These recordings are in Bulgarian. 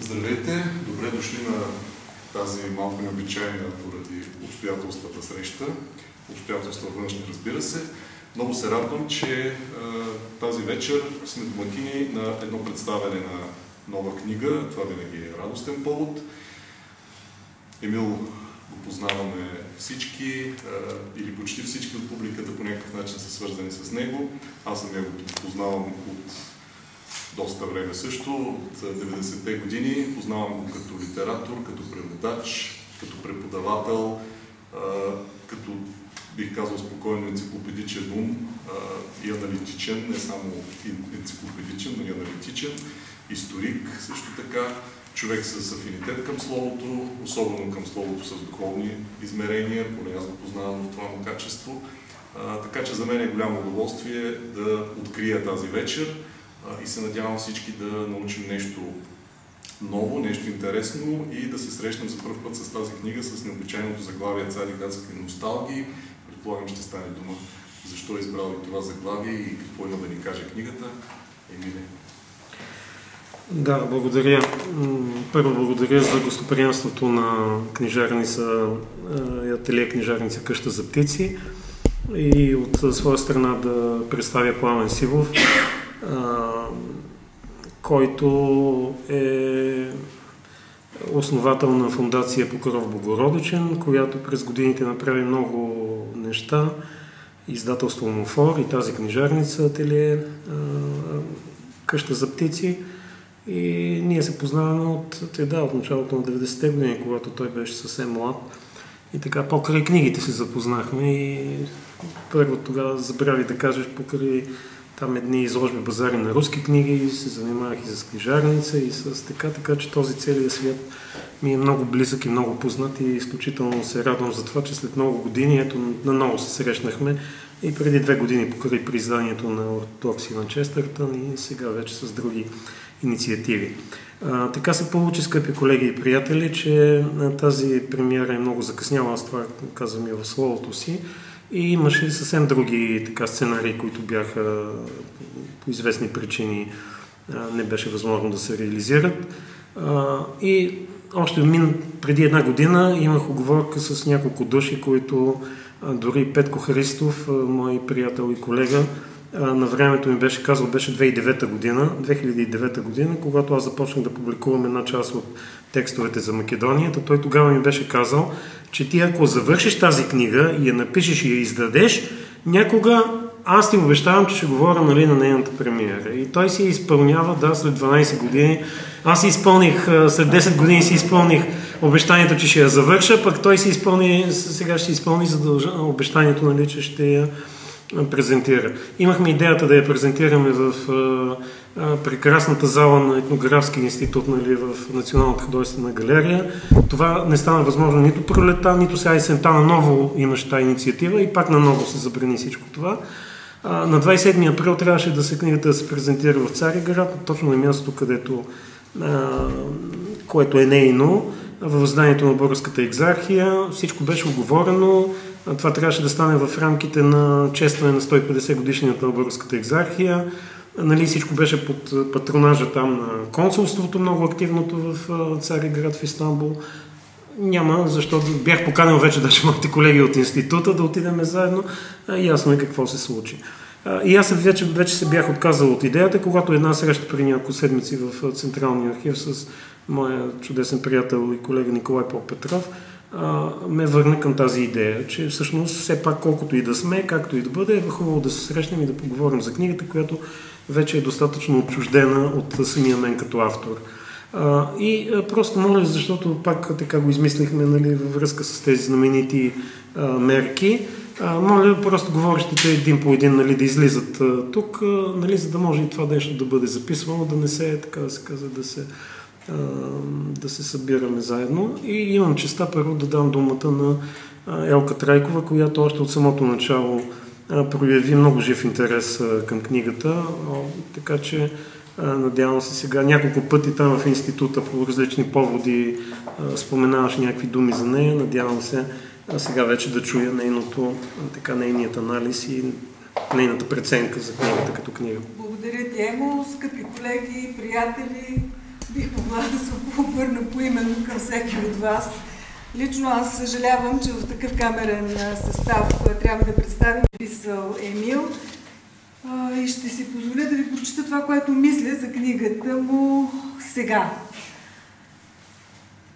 Здравейте! Добре дошли на тази малко необичайна поради обстоятелствата среща. Обстоятелства външни, разбира се. Много се радвам, че тази вечер сме домакини на едно представяне на нова книга. Това винаги е радостен повод. Емил го познаваме всички или почти всички от публиката по някакъв начин са свързани с него. Аз съм го познавам от доста време също, от 90-те години. Познавам го като литератор, като преводач, като преподавател, като бих казал спокойно енциклопедичен ум и аналитичен, не само енциклопедичен, но и аналитичен, историк също така, човек с афинитет към словото, особено към словото с духовни измерения, поне аз го познавам в това му качество. така че за мен е голямо удоволствие да открия тази вечер и се надявам всички да научим нещо ново, нещо интересно и да се срещнем за първ път с тази книга с необичайното заглавие Цари градски носталгии. Предполагам ще стане дума защо е избрал и това заглавие и какво има да ни каже книгата. Емиле. Да, благодаря. Първо благодаря за гостоприемството на книжарница и ателие книжарница Къща за птици и от своя страна да представя Пламен Сивов, който е основател на фундация Покров Богородичен, която през годините направи много неща. Издателство Мофор и тази книжарница ателие Къща за птици. И ние се познаваме от, да, от началото на 90-те години, когато той беше съвсем млад. И така, покрай книгите се запознахме и първо тогава забрави да кажеш покрай там едни изложби базари на руски книги, се занимавах и с книжарница и с така, така че този целият свят ми е много близък и много познат и изключително се радвам за това, че след много години, ето наново се срещнахме и преди две години покрай при изданието на ортодокси на Честъртън и сега вече с други инициативи. А, така се получи, скъпи колеги и приятели, че тази премиера е много закъсняла, аз това казвам и в словото си, и имаше съвсем други така, сценарии, които бяха по известни причини не беше възможно да се реализират. И още мин, преди една година имах оговорка с няколко души, които дори Петко Христов, мой приятел и колега, на времето ми беше казал, беше 2009 година, 2009 година, когато аз започнах да публикувам една част от текстовете за Македония, той тогава ми беше казал, че ти ако завършиш тази книга и я напишеш и я издадеш, някога аз ти обещавам, че ще говоря нали, на нейната премиера. И той си изпълнява, да, след 12 години. Аз си изпълних, след 10 години си изпълних обещанието, че ще я завърша, пък той си изпълни, сега ще изпълни задълж... обещанието, нали, че ще я презентира. Имахме идеята да я презентираме в прекрасната зала на етнографски институт нали, в Националната художествена галерия. Това не стана възможно нито пролета, нито сега есента на ново имаше тази инициатива и пак на ново се забрани всичко това. на 27 април трябваше да се книгата да се презентира в Цариград, точно на мястото, където което е нейно, в зданието на Българската екзархия. Всичко беше оговорено. Това трябваше да стане в рамките на честване на 150 годишнината на Българската екзархия. Нали, всичко беше под патронажа там на консулството, много активното в Цариград в Истанбул. Няма, защото бях поканил вече даже моите колеги от института да отидем заедно. Ясно е какво се случи. И аз вече, вече се бях отказал от идеята, когато една среща при няколко седмици в Централния архив с моя чудесен приятел и колега Николай Попетров, ме върна към тази идея, че всъщност все пак колкото и да сме, както и да бъде, е хубаво да се срещнем и да поговорим за книгата, която вече е достатъчно отчуждена от самия мен като автор. А, и а, просто моля, защото пак така го измислихме нали, във връзка с тези знаменити а, мерки, а, моля просто говорещите един по един нали, да излизат а, тук, а, нали, за да може и това нещо да бъде записвано, да не се, така да се казва, да се, да се събираме заедно. И имам честа първо да дам думата на Елка Трайкова, която още от самото начало прояви много жив интерес към книгата, така че надявам се сега няколко пъти там в института по различни поводи споменаваш някакви думи за нея, надявам се сега вече да чуя нейното, така, нейният анализ и нейната преценка за книгата като книга. Благодаря ти, Емо, скъпи колеги, приятели. Бих могла да се обърна поименно към всеки от вас. Лично аз съжалявам, че в такъв камерен състав трябва да представим писал Емил и ще си позволя да ви прочита това, което мисля за книгата му сега.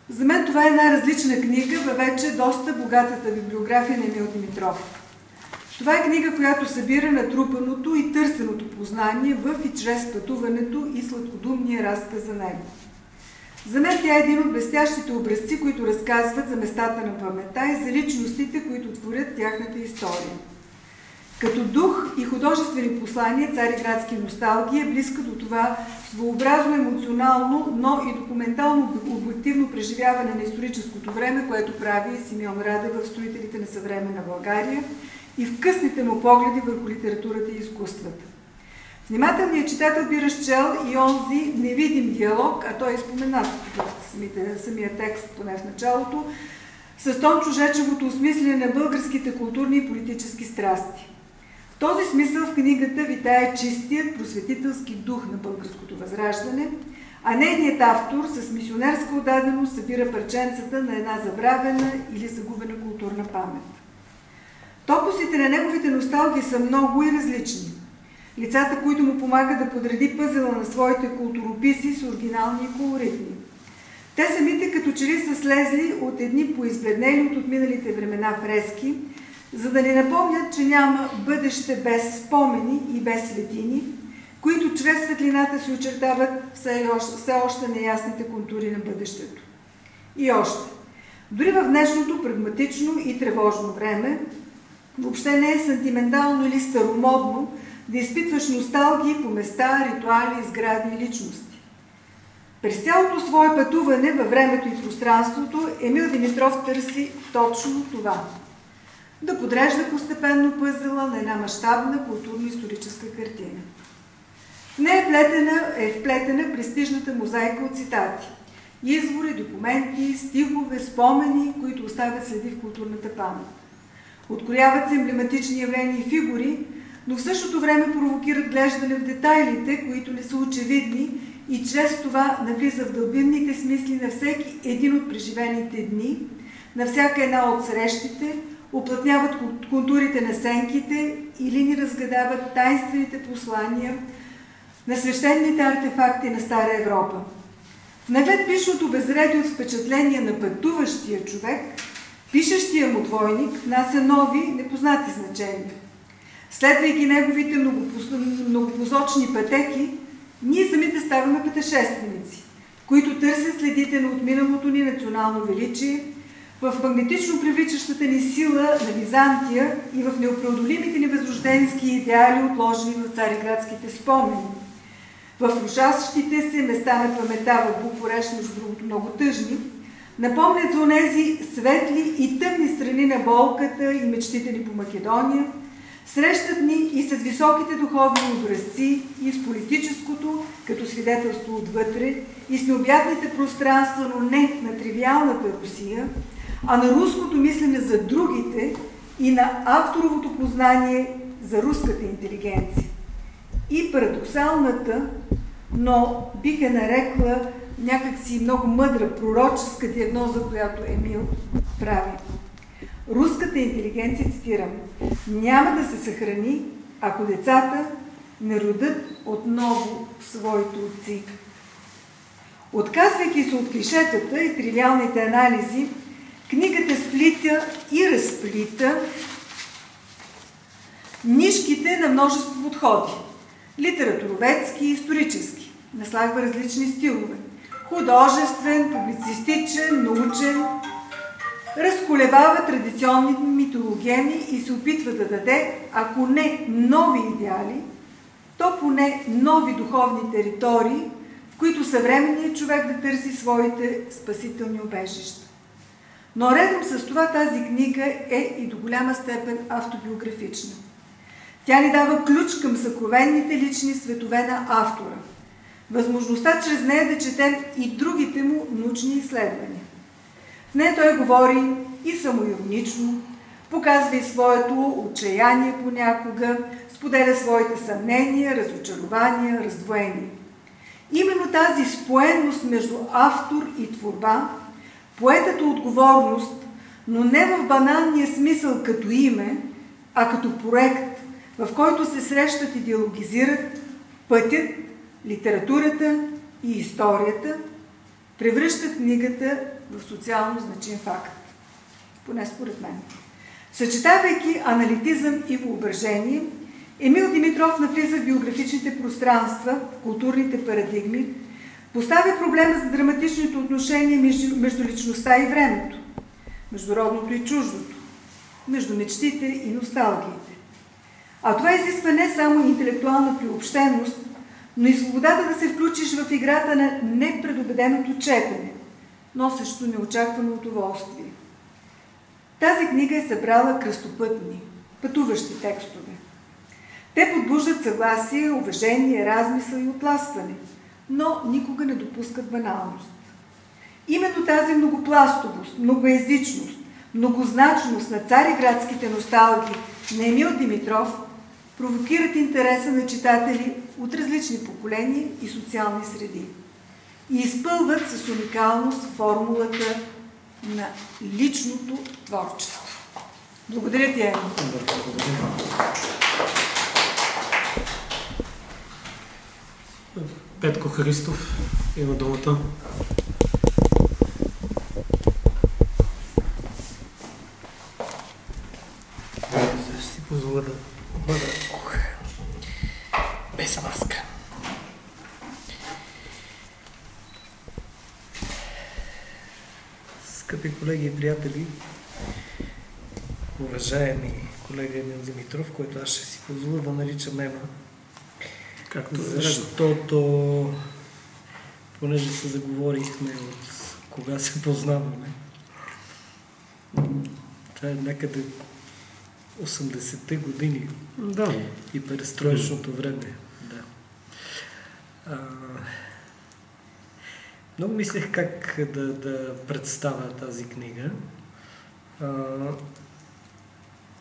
За мен това е една различна книга във вече доста богатата библиография на Емил Димитров. Това е книга, която събира натрупаното и търсеното познание в и чрез пътуването и сладкодумния разказ за него. За мен тя е един от блестящите образци, които разказват за местата на паметта и за личностите, които творят тяхната история. Като дух и художествени послания Цариградски носталгия е близка до това своеобразно емоционално, но и документално обективно преживяване на историческото време, което прави Симеон Раде в строителите на съвременна България и в късните му погледи върху литературата и изкуствата. Внимателният читател би разчел и онзи невидим диалог, а той е споменат в самите, самия текст, поне в началото, с Тон Чужечевото осмислене на българските културни и политически страсти. В този смисъл в книгата витае чистият просветителски дух на българското възраждане, а нейният автор с мисионерска отдаденост събира парченцата на една забравена или загубена културна памет. Топосите на неговите носталги са много и различни. Лицата, които му помагат да подреди пъзела на своите културописи са оригинални и колоритни. Те самите като че ли са слезли от едни поизбледнели от отминалите времена фрески, за да ни напомнят, че няма бъдеще без спомени и без светини, които чрез светлината се очертават все все още неясните контури на бъдещето. И още. Дори в днешното прагматично и тревожно време, въобще не е сантиментално или старомодно да изпитваш носталгии по места, ритуали, сгради и личности. През цялото свое пътуване във времето и пространството Емил Димитров търси точно това. Да подрежда постепенно пъзела на една мащабна културно-историческа картина. В нея е вплетена, е вплетена престижната мозайка от цитати. Извори, документи, стихове, спомени, които оставят следи в културната памет. Открояват се емблематични явления и фигури, но в същото време провокират глеждане в детайлите, които не са очевидни и чрез това навлиза в дълбинните смисли на всеки един от преживените дни, на всяка една от срещите, оплътняват контурите на сенките или ни разгадават тайнствените послания на свещените артефакти на Стара Европа. В наглед пишното безредие от впечатление на пътуващия човек – Пишещия му двойник внася нови, непознати значения. Следвайки неговите многопосочни пътеки, ние самите ставаме пътешественици, които търсят следите на отминалото ни национално величие, в магнетично привличащата ни сила на Византия и в неопреодолимите ни възрожденски идеали, отложени в цариградските спомени. В рушащите се места на памета в Букуреш, между другото много тъжни, Напомнят за онези светли и тъмни страни на болката и мечтите ни по Македония, срещат ни и с високите духовни образци, и с политическото, като свидетелство отвътре, и с необятните пространства, но не на тривиалната Русия, а на руското мислене за другите и на авторовото познание за руската интелигенция. И парадоксалната, но бих е нарекла някакси много мъдра пророческа диагноза, която Емил прави. Руската интелигенция, цитирам, няма да се съхрани, ако децата не родят отново своите отци. Отказвайки се от клишетата и тривиалните анализи, книгата сплита и разплита нишките на множество подходи – литературоведски и исторически, наслагва различни стилове художествен, публицистичен, научен, разколебава традиционни митологеми и се опитва да даде, ако не нови идеали, то поне нови духовни територии, в които съвременният човек да търси своите спасителни обежища. Но редом с това тази книга е и до голяма степен автобиографична. Тя ни дава ключ към съкровенните лични светове на автора – възможността чрез нея да четем и другите му научни изследвания. В нея той говори и самоиронично, показва и своето отчаяние понякога, споделя своите съмнения, разочарования, раздвоения. Именно тази споеност между автор и творба, поетата отговорност, но не в баналния смисъл като име, а като проект, в който се срещат и диалогизират пътят, литературата и историята, превръщат книгата в социално значим факт. Поне според мен. Съчетавайки аналитизъм и въображение, Емил Димитров навлиза в биографичните пространства, в културните парадигми, поставя проблема за драматичното отношение между, между личността и времето, между родното и чуждото, между мечтите и носталгиите. А това изисква не само интелектуална приобщеност, но и свободата да се включиш в играта на непредобеденото четене, носещо неочаквано удоволствие. Тази книга е събрала кръстопътни, пътуващи текстове. Те подбуждат съгласие, уважение, размисъл и отласкване, но никога не допускат баналност. Именно тази многопластовост, многоязичност, многозначност на цариградските носталги на Емил Димитров провокират интереса на читатели от различни поколения и социални среди и изпълват с уникалност формулата на личното творчество. Благодаря ти, Ема. Петко Христов има думата. Ще си позволя да бъда ох, без маска. Скъпи приятели, уважаеми колега Емил Димитров, който аз ще си позволя да наричам Ема, Както е. Защото понеже се заговорихме от кога се познаваме, това е някъде 80-те години Да, и перестроечното време. Да. А, много мислех как да, да представя тази книга. А,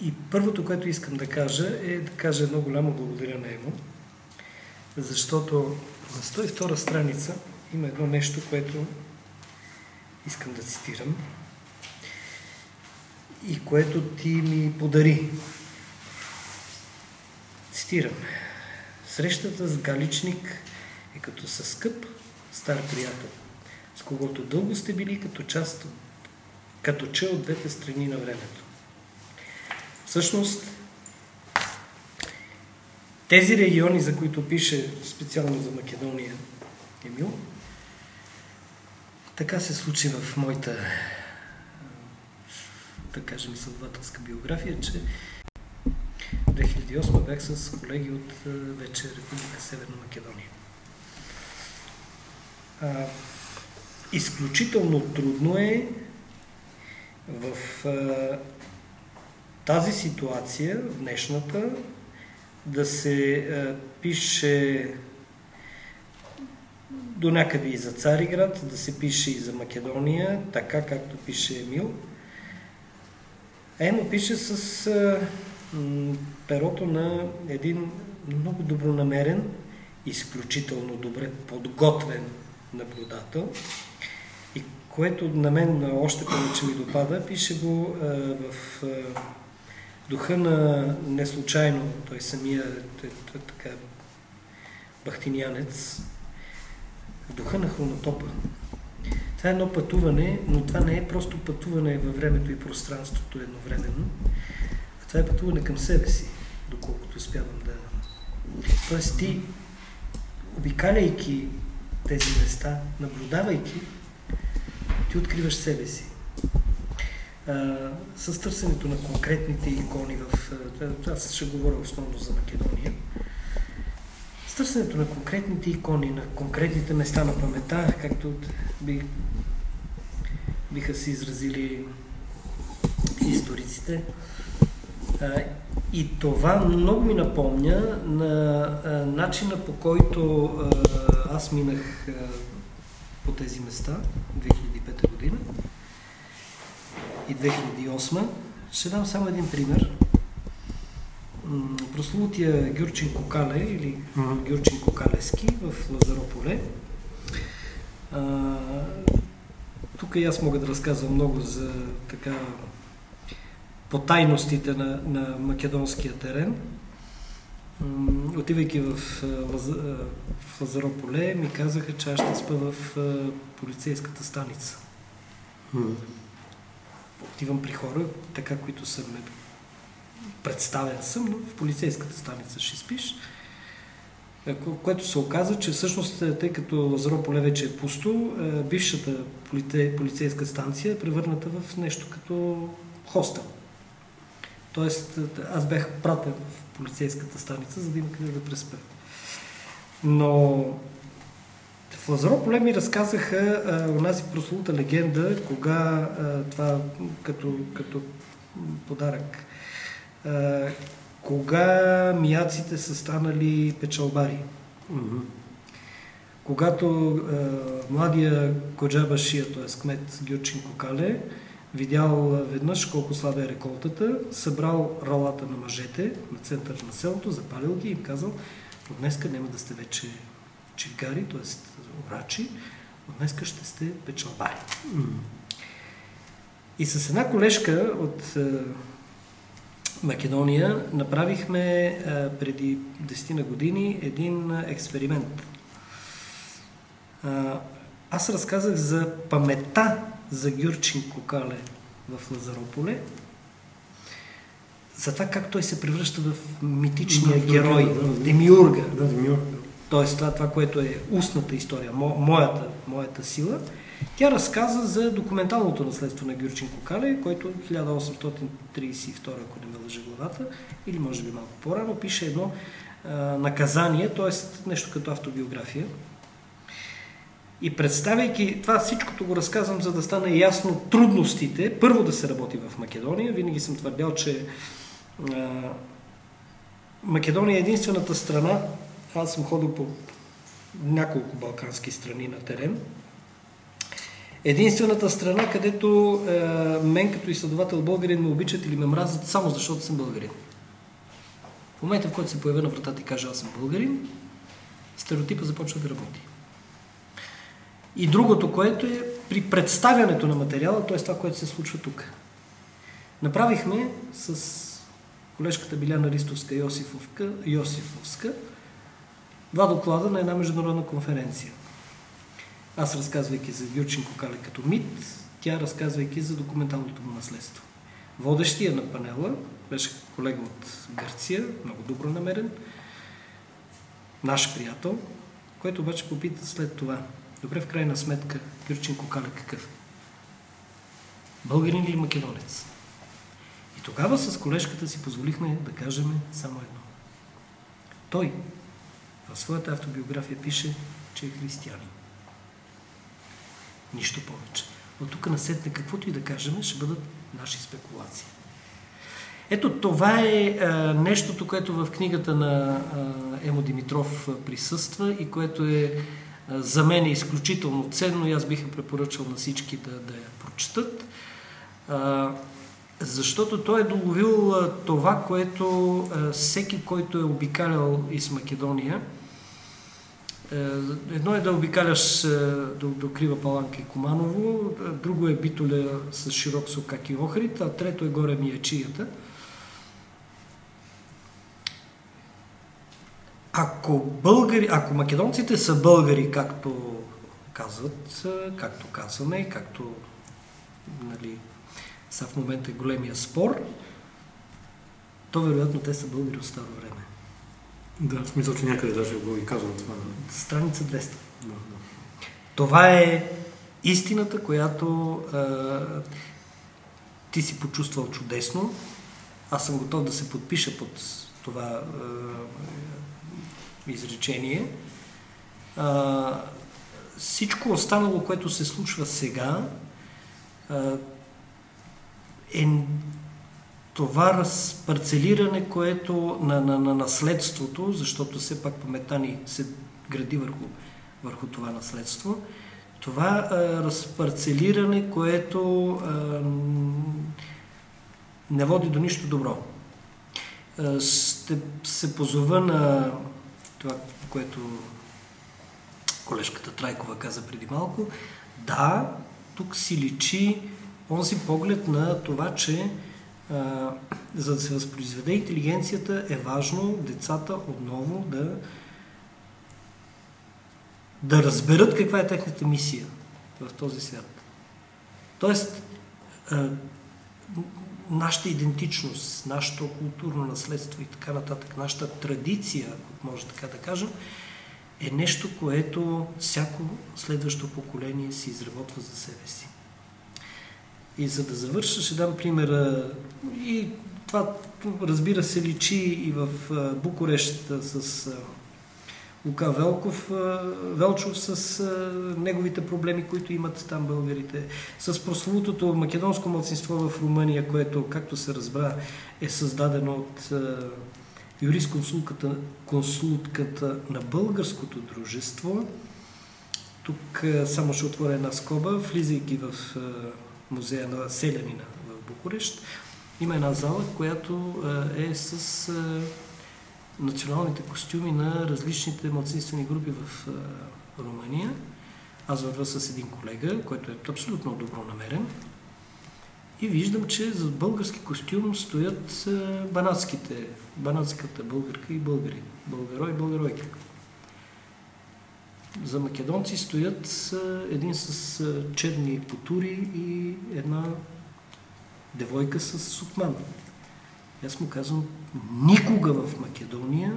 и първото, което искам да кажа, е да кажа едно голямо благодаря на Емо, защото на 102 страница има едно нещо, което искам да цитирам и което ти ми подари. Цитирам. Срещата с Галичник е като със скъп стар приятел, с когото дълго сте били като част, като че от двете страни на времето. Всъщност, тези региони, за които пише специално за Македония Емил, така се случи в моята, да кажем, изследователска биография, че 2008 бях с колеги от вече Република Северна Македония. Изключително трудно е в тази ситуация, днешната, да се пише до някъде и за Цариград, да се пише и за Македония, така както пише Емил. Емо пише с а, м, перото на един много добронамерен, изключително добре подготвен наблюдател, и което на мен още повече ми допада, пише го а, в а, духа на не случайно, той самия е, е, така бахтинянец, в духа на хронотопа. Това е едно пътуване, но това не е просто пътуване във времето и пространството едновременно. А това е пътуване към себе си, доколкото успявам да... Тоест ти, обикаляйки тези места, наблюдавайки, ти откриваш себе си. А, с търсенето на конкретните икони в... Аз ще говоря основно за Македония. С търсенето на конкретните икони, на конкретните места на памета, както би, биха се изразили историците. И това много ми напомня на начина по който аз минах по тези места 2005 година и 2008. Ще дам само един пример. прословутия Гюрчин Кокале или Мгм. Гюрчин Кокалески в Лазарополе. Тук и аз мога да разказвам много за така по тайностите на, на македонския терен. Отивайки в, в Лазарополе, ми казаха, че аз ще спа в полицейската станица. Отивам при хора, така, които са ме представен съм, но в полицейската станица ще спиш. Ко- Което се оказа, че всъщност, тъй като Лазарополе вече е пусто, бившата полицейска станция е превърната в нещо като хостел. Тоест, аз бях пратен в полицейската станица, за да има къде да преспя. Но в Лазарополе ми разказаха а, онази прослута легенда, кога а, това като, като подарък, а, кога мияците са станали печалбари. Мгм. Когато а, младия Коджаба Шия, т.е. кмет Гюрчин Кокале, видял веднъж колко слаба е реколтата, събрал ралата на мъжете на центъра на селото, запалил ги и им казал, от днеска няма да сте вече чивгари, т.е. орачи, от днеска ще сте печалбари. И с една колежка от Македония направихме преди 10 на години един експеримент. Аз разказах за паметта за Гюрчин Кокале в Лазарополе, за това как той се превръща в митичния Да, герой, да, да. в демиурга. Да, Демиур. Т.е. Това, това, което е устната история, мо, моята, моята сила, тя разказа за документалното наследство на Гюрчин Кокале, който 1832, ако не ме лъжа главата, или може би малко по-рано, пише едно а, наказание, т.е. нещо като автобиография. И представяйки това, всичкото го разказвам, за да стане ясно трудностите, първо да се работи в Македония. Винаги съм твърдял, че а, Македония е единствената страна, аз съм ходил по няколко балкански страни на терен. Единствената страна, където е, мен като изследовател българин ме обичат или ме мразят само защото съм българин. В момента, в който се появя на вратата и кажа аз съм българин, стереотипа започва да работи. И другото, което е при представянето на материала, т.е. това, което се случва тук. Направихме с колежката Биляна Ристовска Йосифовка, Йосифовска два доклада на една международна конференция. Аз разказвайки за Гюрчин Кокале като мит, тя разказвайки за документалното му наследство. Водещия на панела беше колега от Гърция, много добро намерен, наш приятел, който обаче попита след това. Добре, в крайна сметка, Гюрчин Кокале какъв? Българин или македонец? И тогава с колежката си позволихме да кажем само едно. Той в своята автобиография пише, че е християнин. Нищо повече. От тук насетне каквото и да кажем, ще бъдат наши спекулации. Ето това е а, нещото, което в книгата на а, Емо Димитров присъства и което е за мен е изключително ценно и аз бих препоръчал на всички да, да я прочетат. А, защото той е доловил това, което всеки, който е обикалял из Македония, едно е да обикаляш е, до, до Крива Паланка и Команово, друго е Битоля с широк сокак и Охрид, а трето е горе Миячията. Ако, българи, ако македонците са българи, както казват, както казваме както нали, са в момента големия спор, то вероятно те са българи от старо време. Да, в смисъл, че някъде даже го и казвам това. Страница 200. Да, да. Това е истината, която а, ти си почувствал чудесно. Аз съм готов да се подпиша под това а, изречение. А, всичко останало, което се случва сега, а, е това разпарцелиране, което на, на, на наследството, защото все пак паметта ни се гради върху, върху това наследство, това а, разпарцелиране, което а, не води до нищо добро. А, ще се позова на това, което колежката Трайкова каза преди малко. Да, тук си личи онзи поглед на това, че а, за да се възпроизведе интелигенцията е важно децата отново да да разберат каква е техната мисия в този свят. Тоест, а, нашата идентичност, нашето културно наследство и така нататък, нашата традиция, ако може така да кажем, е нещо, което всяко следващо поколение си изработва за себе си. И за да завърша, ще дам примера и това разбира се личи и в Букурещ с Лука Велков, Велчов с неговите проблеми, които имат там българите, с прословутото македонско младсинство в Румъния, което, както се разбра, е създадено от юрисконсултката консултката на българското дружество. Тук само ще отворя една скоба, влизайки в музея на Селянина в Букурещ. Има една зала, която е с националните костюми на различните младсинствени групи в Румъния. Аз вървя с един колега, който е абсолютно добро намерен. И виждам, че за български костюм стоят банатските, банатската българка и българи. Българой и българойка. За македонци стоят един с черни потури и една девойка с сукман. Аз му казвам, никога в Македония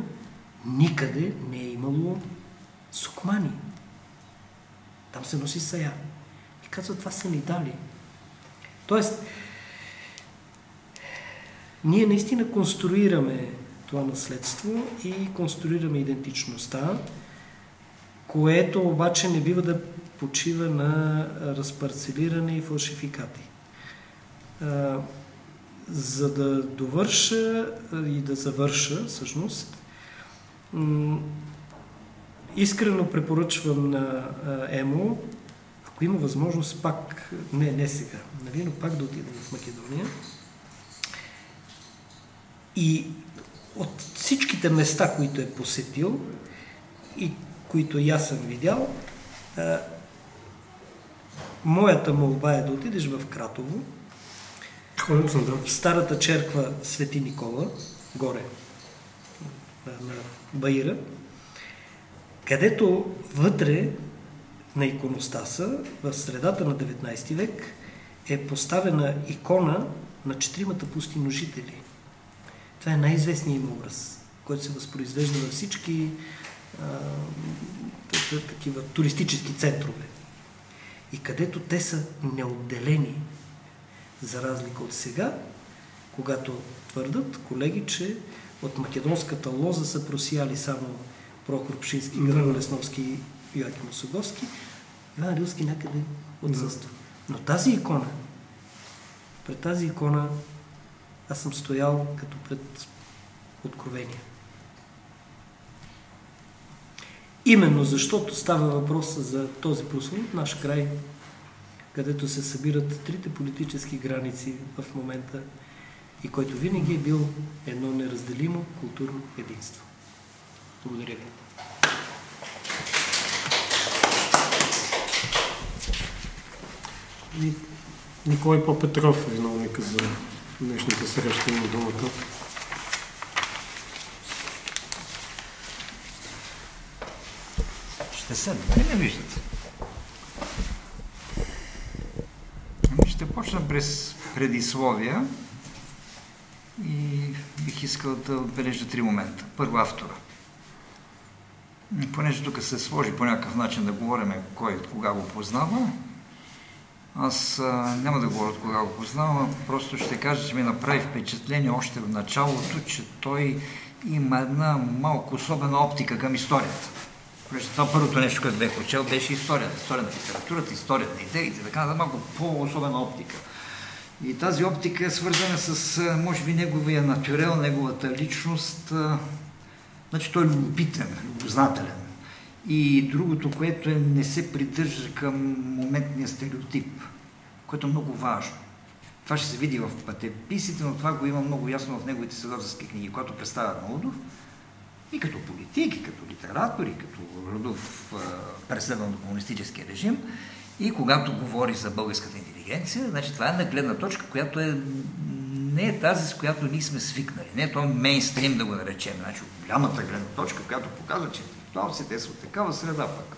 никъде не е имало сукмани. Там се носи сая. И казва, това са ни дали. Тоест, ние наистина конструираме това наследство и конструираме идентичността, което обаче не бива да почива на разпарцелиране и фалшификати. За да довърша и да завърша, всъщност, искрено препоръчвам на ЕМО, ако има възможност пак, не, не сега, нали, но пак да отида в Македония. И от всичките места, които е посетил и които и аз съм видял, моята молба е да отидеш в Кратово, Съм, да. старата черква Свети Никола, горе на Баира, където вътре на иконостаса, в средата на 19 век, е поставена икона на четиримата пустиножители. Това е най-известният им образ, който се възпроизвежда във всички а, такива туристически центрове. И където те са неотделени за разлика от сега, когато твърдат колеги, че от македонската лоза са просияли само Прохор Пшински, Григор Лесновски и Йоаким Осоговски, Иван Рилски някъде отсъства. Но тази икона, пред тази икона аз съм стоял като пред откровение. Именно защото става въпрос за този прословут наш край, където се събират трите политически граници в момента и който винаги е бил едно неразделимо културно единство. Благодаря ви. Николай Попетров, виновника за днешната среща на думата. Ще седна, нали не виждате? Ами ще почна през предисловия и бих искал да отбележа три момента. Първо автора. Понеже тук се сложи по някакъв начин да говорим кой кога го познава, аз а, няма да говоря от кога го познавам, просто ще кажа, че ми направи впечатление още в началото, че той има една малко особена оптика към историята. Понеже това първото нещо, което бех учил, беше историята. История на литературата, история на идеите, така да малко по-особена оптика. И тази оптика е свързана с, може би, неговия натюрел, неговата личност. Значи той е любопитен, любознателен. И другото, което е, не се придържа към моментния стереотип, което е много важно. Това ще се види в пътеписите, но това го има много ясно в неговите следователски книги, които представят Молдов и като политик, и като литератор, и като родов преследван до комунистическия режим. И когато говори за българската интелигенция, значи това е една гледна точка, която е не е тази, с която ние сме свикнали. Не е то мейнстрим да го наречем. Значи голямата гледна точка, която показва, че интелектуалците са от такава среда пък.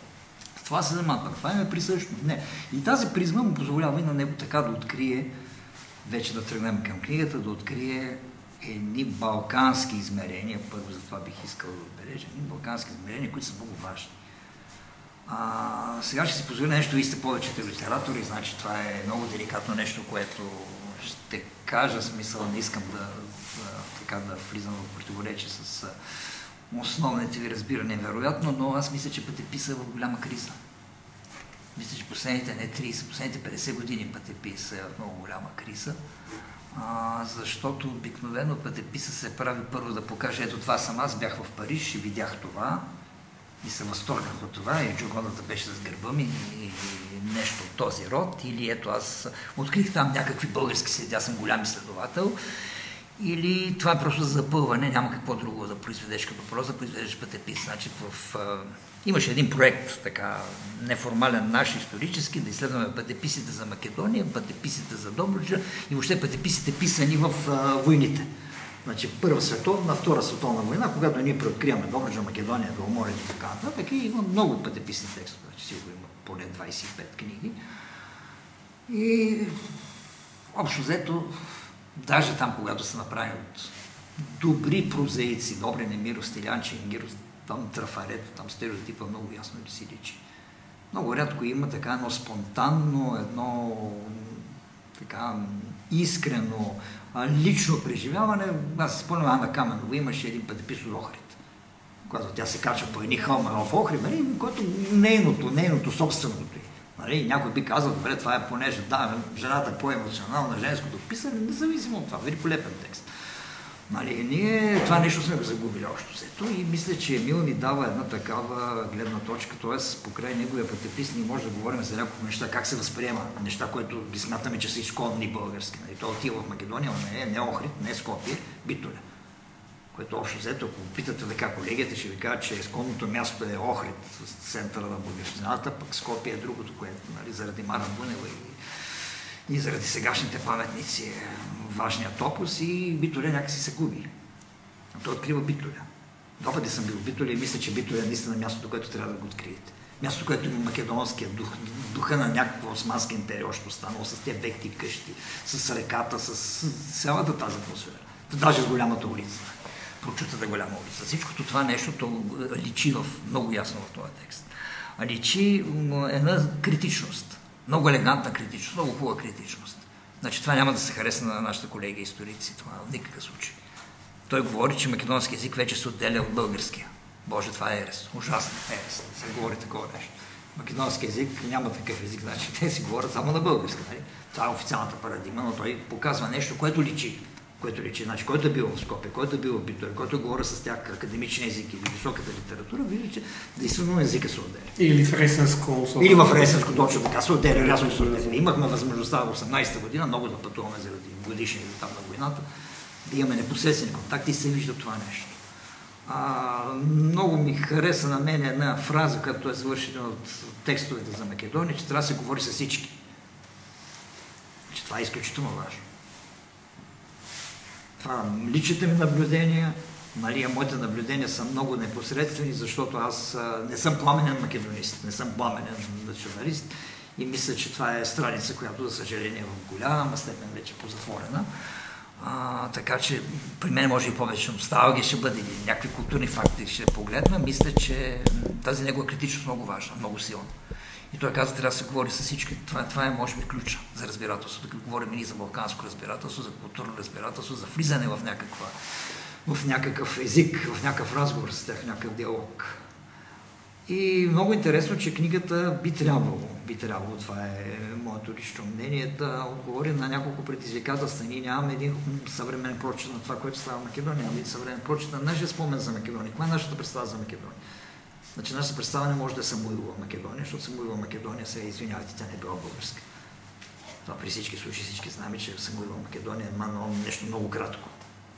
Това се занимават, това им е присъщо. Не. И тази призма му позволява и на него така да открие, вече да тръгнем към книгата, да открие едни балкански измерения, първо за това бих искал да отбележа, едни балкански измерения, които са много важни. А, сега ще си позволя нещо, вие сте повечето литератори, значи това е много деликатно нещо, което ще кажа смисъл, не искам да, да, така, да влизам в противоречие с основните ви разбирания, вероятно, но аз мисля, че пътеписа е в голяма криза. Мисля, че последните не 30, последните 50 години пътеписа е в много голяма криза, а, защото обикновено пътеписа се прави първо да покаже, ето това съм аз, бях в Париж и видях това, и се възторгнах от това, и джогоната беше с гърба ми, и нещо от този род, или ето аз открих там някакви български следи, аз съм голям изследовател, или това е просто за запълване, няма какво друго да произведеш като проза, произведеш пътепис. Значи в, имаше един проект, така неформален наш исторически, да изследваме пътеписите за Македония, пътеписите за Добруджа и въобще пътеписите писани в а, войните. Значи Първа световна, Втора световна война, когато ние преоткриваме Добруджа, Македония, Беломорието и така нататък, и има много пътеписни текстове, значи сигурно има поне 25 книги. И общо взето Даже там, когато са направени от добри прозаици, добри Немиро, Стилянче, Ингиров, там трафарето, там стереотипа много ясно ли си личи. Много рядко има така едно спонтанно, едно така искрено, лично преживяване. Аз си спомням Ана Каменова, имаше един пътепис от Охрид, когато тя се качва по едни хълма в Охрид, нали, което нейното, нейното собственото Нали, някой би казал, добре, това е понеже да, жената е по-емоционална, женското писане, независимо от това, великолепен текст. Нали, ние това нещо сме го загубили още взето и мисля, че Емил ни дава една такава гледна точка, т.е. покрай неговия пътепис ние може да говорим за няколко неща, как се възприема неща, които ги смятаме, че са изконни български. Нали. Той отива в Македония, но не е не Охрид, не е Скопие, Битоля което общо взето, ако питате така колегията, ще ви кажа, че изконното място е Охрид, центъра на българщината, пък Скопия е другото, което нали, заради Мара Бунева и, и заради сегашните паметници е важният топос и Битоля някакси се губи. Той открива Битоля. Два пъти съм бил в Битоля и мисля, че Битоля е наистина мястото, което трябва да го откриете. Място, което има македонския дух, духа на някаква османска империя, още останало с тези векти къщи, с реката, с цялата тази атмосфера. Даже с голямата улица прочутата голяма улица. Всичкото това нещо то личи в, много ясно в този текст. А личи една критичност. Много елегантна критичност, много хубава критичност. Значи това няма да се хареса на нашите колеги историци, това в никакъв случай. Той говори, че македонски език вече се отделя от българския. Боже, това е ерес. Ужасен ерес. се говори такова нещо. Македонски език няма такъв език, значи те си говорят само на български. Нали? Това е официалната парадигма, но той показва нещо, което личи което рече, значи, който е бил в Скопия, който е бил в Битоля, който е говори с тях академичен език или високата литература, вижда, че действително езика се отделя. Или в Ресенско. Или в Ресенско, точно така се отделя, ясно се отделя. Имахме възможността в 18-та година много да пътуваме заради годишни етап на войната, да имаме непосредствени контакти и се вижда това нещо. А, много ми хареса на мен една фраза, която е свършена от текстовете за Македония, че трябва да се говори с всички. Че това е изключително важно това личните ми наблюдения, нали, моите наблюдения са много непосредствени, защото аз не съм пламенен македонист, не съм пламенен националист и мисля, че това е страница, която, за съжаление, е в голяма степен вече позатворена. А, така че при мен може и повече носталгия ще бъде или някакви културни факти ще погледна. Мисля, че тази негова критичност е много важна, много силна. И той каза, трябва да се говори с всички. Това, това е, може би, ключа за разбирателство. Тук говорим и за балканско разбирателство, за културно разбирателство, за влизане в, някаква, в някакъв език, в някакъв разговор с тях, някакъв диалог. И много интересно, че книгата би трябвало, би трябвало, това е моето лично мнение, да отговори на няколко предизвикателства. Ние нямаме един съвременен прочит на това, което става в Македония, нямаме един съвременен прочит на нашия спомен за Македония. Каква е нашата представа за Македония? Значи нашата представа не може да е Самуилова Македония, защото Самуилова Македония се извинявайте, тя не е била българска. Това при всички случаи всички знаем, че говорил Македония, но нещо много кратко.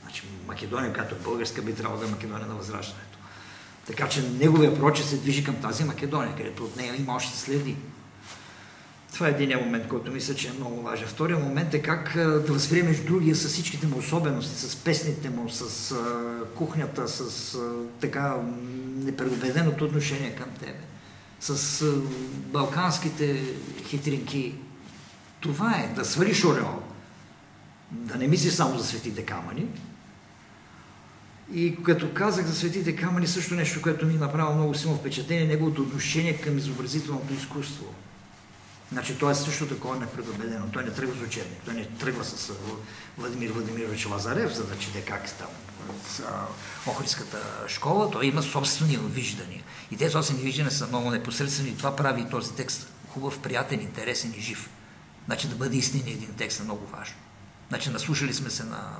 Значи Македония, която е българска, би трябвало да е Македония на Възраждането. Така че неговия прочет се движи към тази Македония, където от нея има още следи. Това е един момент, който мисля, че е много важен. Втория момент е как да възприемеш другия с всичките му особености, с песните му, с кухнята, с така непредобеденото отношение към тебе, с балканските хитринки. Това е да свалиш ореол, да не мислиш само за светите камъни. И като казах за светите камъни, също нещо, което ми направи много силно впечатление, неговото отношение към изобразителното изкуство. Значи той е също такова непредобедено. Той не тръгва с учебник. Той не тръгва с Владимир Владимирович Лазарев, за да чете как е там с Охридската школа. Той има собствени виждания. И тези собствени виждания са много непосредствени. Това прави този текст хубав, приятен, интересен и жив. Значи да бъде истинен един текст е много важно. Значи наслушали сме се на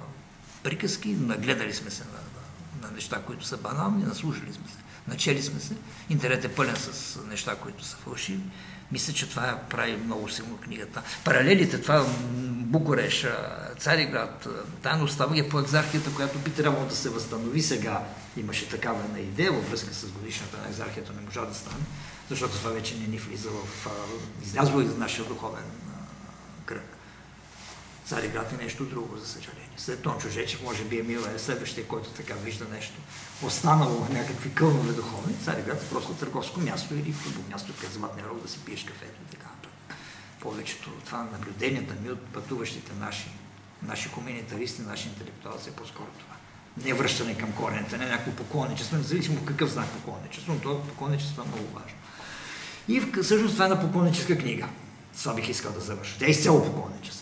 приказки, нагледали сме се на, на, на неща, които са банални, наслушали сме се, начели сме се. Интернет е пълен с неща, които са фалшиви. Мисля, че това прави много силно книгата. Паралелите, това Букуреш, Цариград, тая носталгия по екзархията, която би трябвало да се възстанови сега. Имаше такава една идея във връзка с годишната на екзархията, не можа да стане, защото това вече не ни влиза в... излязло из нашия духовен кръг. Цариград е нещо друго, за съжаление. След Тончо Жечев, може би Емил е следващия, който така вижда нещо. Останало някакви кълнове духовни. Цариград е просто търговско място или хубаво място, където златния рог да си пиеш кафето и така нататък. Повечето това наблюденията ми от пътуващите наши, наши хуманитаристи, наши интелектуалци е по-скоро това. Не връщане към корените, не някакво поклонничество, независимо в какъв знак поклонничество, но това поклонничество е много важно. И всъщност това е на поклонническа книга. Това бих искал да завърша. Тя е изцяло поклонническа.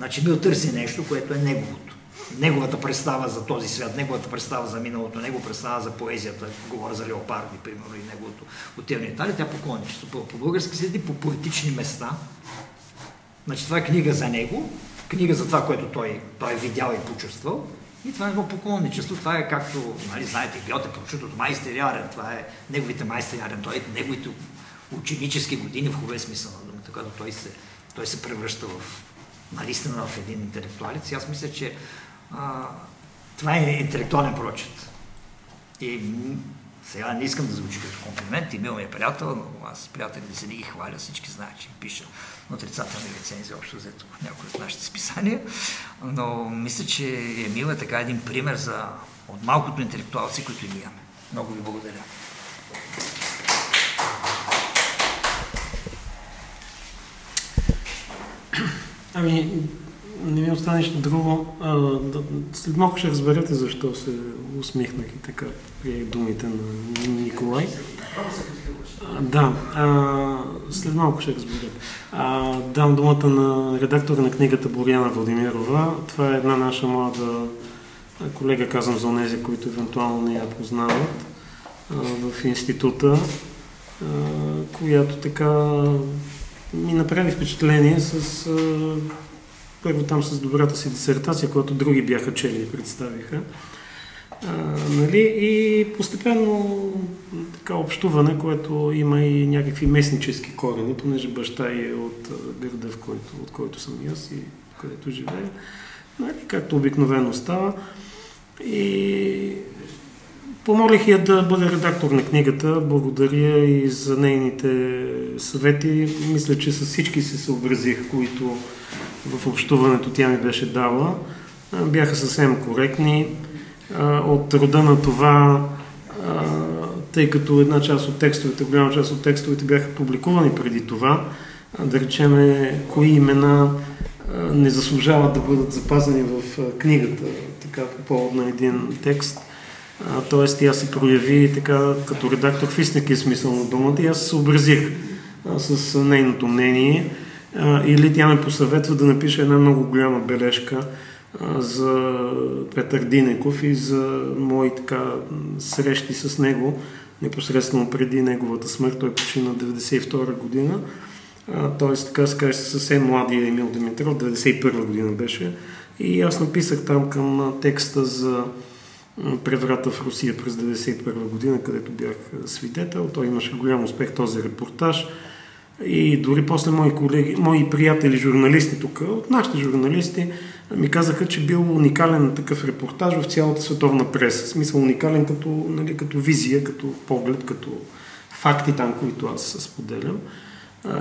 Значи бил търси нещо, което е неговото. Неговата представа за този свят, неговата представа за миналото, негова представа за поезията, говоря за Леопарди, примерно, и неговото отиване Италия, тя поклонничество. По, български седи по поетични места. Значи това е книга за него, книга за това, което той, той е видял и почувствал. И това е едно поклонничество. Това е както, нали, знаете, Гьоте, прочутото майстер Ярен. Това е неговите майстер Ярен. Той е неговите ученически години в хубавия смисъл на думата, когато той се, той се превръща в наистина в един интелектуалец. Аз мисля, че а, това е интелектуален прочет. И сега не искам да звучи като комплимент, Емил ми е приятел, но аз приятелите си не ги хваля, всички знаят, че пиша отрицателни рецензии общо взето в някои от нашите списания. Но мисля, че Емил е така един пример за от малкото интелектуалци, които ние имаме. Много ви благодаря. Ами, не ми остане нищо друго. А, да, след малко ще разберете защо се усмихнах и така приех думите на Николай. А, да, а, след малко ще разберете. А, дам думата на редактора на книгата Боряна Владимирова. Това е една наша млада колега, казвам за онези, които евентуално не я познават, а, в института, а, която така ми направи впечатление с първо там с добрата си дисертация, която други бяха чели и представиха. А, нали? И постепенно така общуване, което има и някакви местнически корени, понеже баща е от града, в който, от който съм и аз и където живея. Нали? Както обикновено става. И помолих я да бъде редактор на книгата. Благодаря и за нейните съвети. Мисля, че с всички се съобразих, които в общуването тя ми беше дала, бяха съвсем коректни. От рода на това, тъй като една част от текстовете, голяма част от текстовете бяха публикувани преди това, да речеме кои имена не заслужават да бъдат запазени в книгата, така по повод на един текст. Тоест тя се прояви така като редактор в истински смисъл на думата и аз се съобразих с нейното мнение или тя ме посъветва да напиша една много голяма бележка за Петър Динеков и за мои така срещи с него непосредствено преди неговата смърт. Той почина 1992 година. Т.е. така се каже съвсем младия Емил Димитров, 1991 година беше. И аз написах там към текста за преврата в Русия през 1991 година, където бях свидетел. Той имаше голям успех този репортаж И дори после мои колеги, мои приятели журналисти тук, от нашите журналисти, ми казаха, че бил уникален такъв репортаж в цялата световна преса. Смисъл уникален като, нали, като визия, като поглед, като факти там, които аз споделям.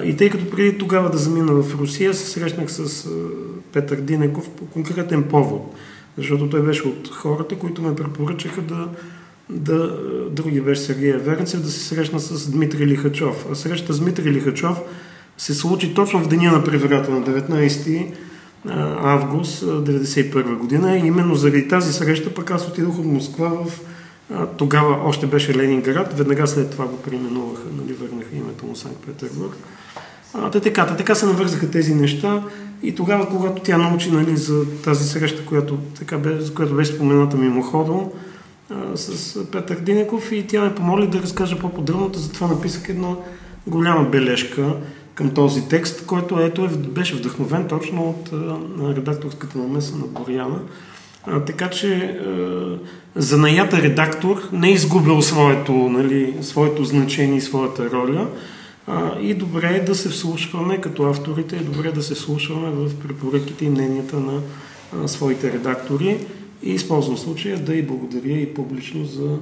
И тъй като преди тогава да замина в Русия, се срещнах с Петър Динеков по конкретен повод, защото той беше от хората, които ме препоръчаха да, да други беше Сергей Веренцев, да се срещна с Дмитрий Лихачов. А среща с Дмитрий Лихачов се случи точно в деня на преврата на 19 август 1991 година. И именно заради тази среща пък аз отидох от Москва в тогава още беше Ленинград, веднага след това го преименуваха, нали, върнаха името му Санкт-Петербург. А, те така, така се навързаха тези неща и тогава, когато тя научи нали, за тази среща, която, така за която беше спомената мимоходом, с Петър Динеков и тя ме помоли да разкажа по-подробното, затова написах една голяма бележка към този текст, който ето е, беше вдъхновен точно от а, редакторската намеса на Боряна. А, така че а, занаята редактор не е изгубил своето, нали, своето значение и своята роля. И добре е да се вслушваме, като авторите, е добре да се вслушваме в препоръките и мненията на своите редактори. И използвам случая да и благодаря и публично за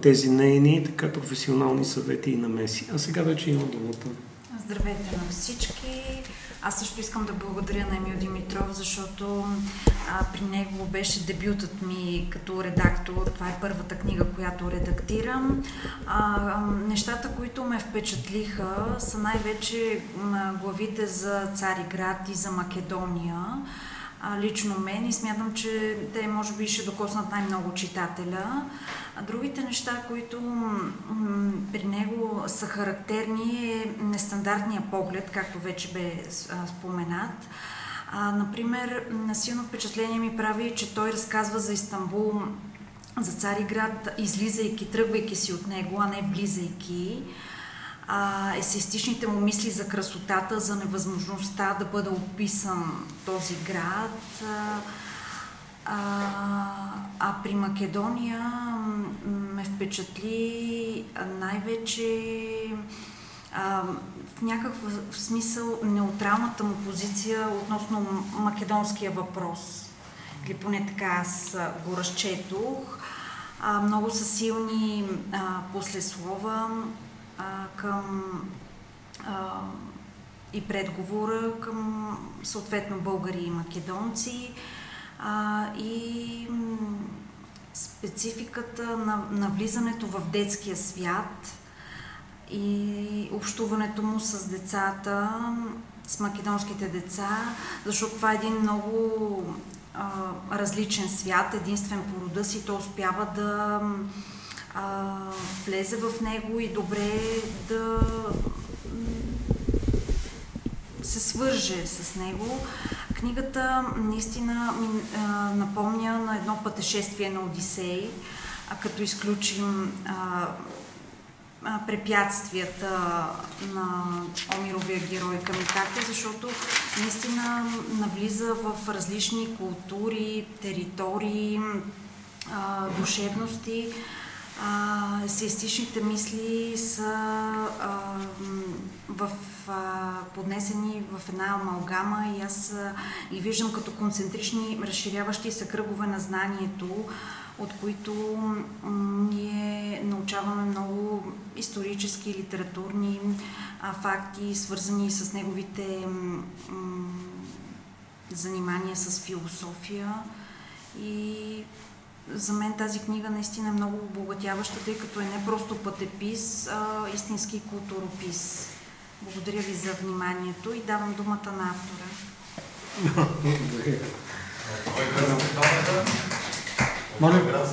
тези нейни така професионални съвети и намеси. А сега вече имам думата. Здравейте на всички! Аз също искам да благодаря на Емил Димитров, защото а, при него беше дебютът ми като редактор. Това е първата книга, която редактирам. А, нещата, които ме впечатлиха, са най-вече главите за Цариград и за Македония лично мен и смятам, че те може би ще докоснат най-много читателя. А другите неща, които при него са характерни е нестандартния поглед, както вече бе споменат. А, например, силно впечатление ми прави, че той разказва за Истанбул, за Цариград, излизайки, тръгвайки си от него, а не влизайки а, есеистичните му мисли за красотата, за невъзможността да бъде описан този град. А, а, а при Македония ме впечатли най-вече а, в някакъв смисъл неутралната му позиция относно македонския въпрос. Или поне така аз го разчетох. А, много са силни а, послеслова, а, към а, и предговора към съответно българи и македонци а, и спецификата на, на влизането в детския свят и общуването му с децата, с македонските деца, защото това е един много а, различен свят, единствен по рода си, то успява да а, влезе в него и добре да се свърже с него. Книгата наистина а, напомня на едно пътешествие на Одисей, а като изключим а, препятствията на Омировия герой Камитака, защото наистина навлиза в различни култури, територии, а, мисли са а, в, а, поднесени в една амалгама и аз ги виждам като концентрични, разширяващи се кръгове на знанието, от които ние научаваме много исторически, литературни а, факти, свързани с неговите м- занимания с философия. И за мен тази книга наистина е много обогатяваща, тъй като е не просто пътепис, а истински културопис. Благодаря ви за вниманието и давам думата на автора. Благодаря. Моля?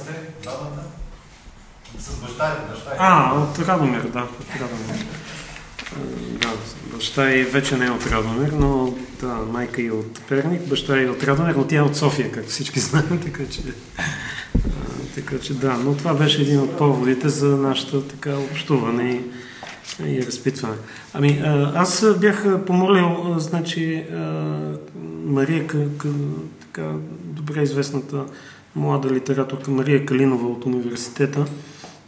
С баща и баща А, от Радомир, да. От Радомир. Да, баща и вече не е от Радомир, но да, майка и от Перник, баща и от Радомир, но тя е от София, както всички знаем, така че така че да, но това беше един от поводите за нашата така общуване и, и разпитване. Ами, аз бях помолил, значи, Мария, така добре известната млада литераторка Мария Калинова от университета,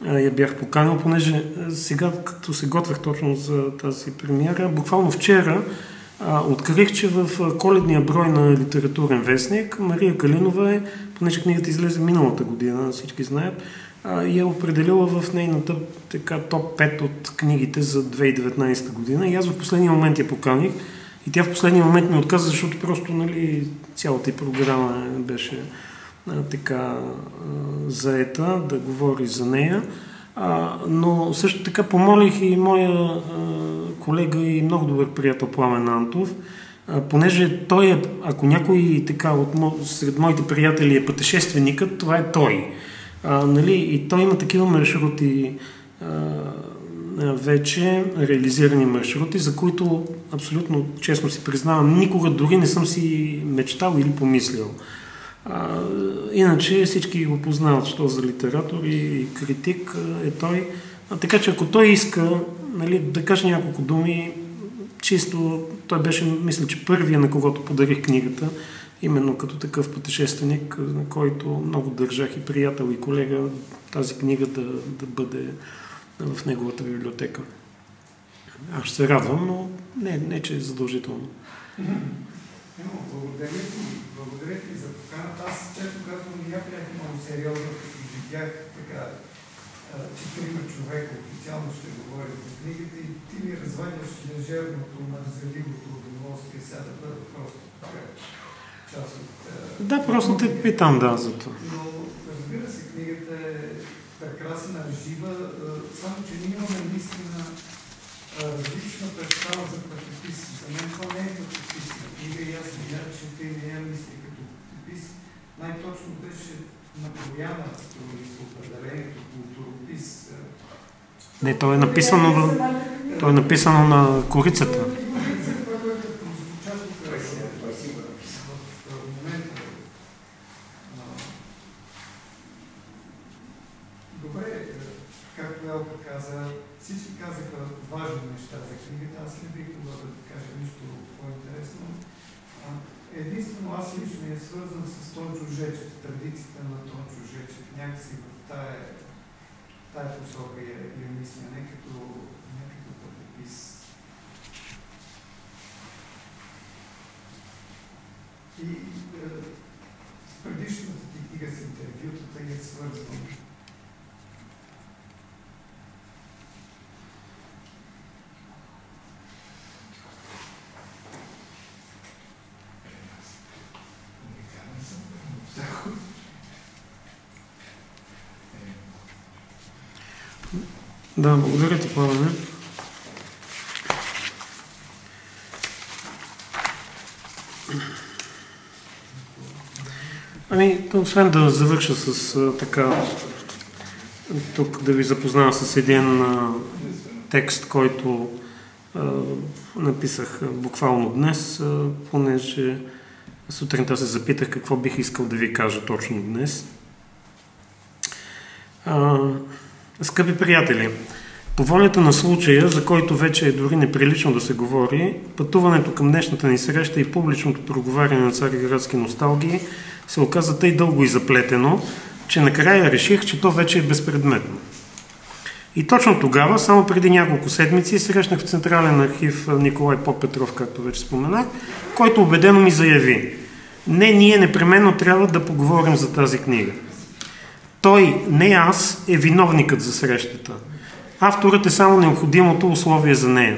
я бях поканил, понеже сега, като се готвях точно за тази премиера, буквално вчера открих, че в коледния брой на литературен вестник Мария Калинова е, понеже книгата излезе миналата година, всички знаят, и е определила в нейната така, топ 5 от книгите за 2019 година. И аз в последния момент я поканих. И тя в последния момент ми отказа, защото просто нали, цялата и програма беше а, така а, заета да говори за нея. А, но също така помолих и моя а, колега и много добър приятел Пламен Антов, а, понеже той е, ако някой така от, сред моите приятели е пътешественикът, това е той. А, нали, и той има такива маршрути а, вече, реализирани маршрути, за които абсолютно честно си признавам, никога дори не съм си мечтал или помислял. А, иначе всички го познават, що за литератор и критик е той. А, така че ако той иска нали, да каже няколко думи, чисто той беше, мисля, че първия, на когото подарих книгата, именно като такъв пътешественик, на който много държах и приятел и колега тази книга да, да бъде в неговата библиотека. Аз ще се радвам, но не, не че е задължително. Благодаря ти, благодаря ти за поканата. Аз често казвам, не я приех много сериозно, като видях така, че трима човека официално ще говорят за книгата и ти ми разваняш лежерното, мързеливото удоволствие сега да бъда просто така част от... Да, просто те питам, да, за това. Но, разбира се, книгата е прекрасна, жива, само че ние имаме наистина различна представа за пътепис. За мен това не е на книга и аз видях, че те не я мисли като пътепис. Най-точно беше на промяна с определението културопис. Не, то е написано, в... то е написано на корицата. Добре, както Елка каза, всички казаха важни неща за книгата. Аз не бих могъл да. Единствено аз лично е свързан с Тончо Жечев, традицията на Тончо Жечев. Някакси в тая, тая посока я, я мисля, не като, не като пътепис. И е, предишната ти книга с интервютата я свързвам. Да, благодаря ти, Пламене. Ами, освен да завърша с а, така, тук да ви запозная с един а, текст, който а, написах буквално днес, а, понеже сутринта се запитах какво бих искал да ви кажа точно днес. А, Скъпи приятели, по волята на случая, за който вече е дори неприлично да се говори, пътуването към днешната ни среща и публичното проговаряне на цариградски носталгии се оказа тъй дълго и заплетено, че накрая реших, че то вече е безпредметно. И точно тогава, само преди няколко седмици, срещнах в Централен архив Николай Попетров, както вече споменах, който убедено ми заяви не, ние непременно трябва да поговорим за тази книга. Той, не аз, е виновникът за срещата. Авторът е само необходимото условие за нея.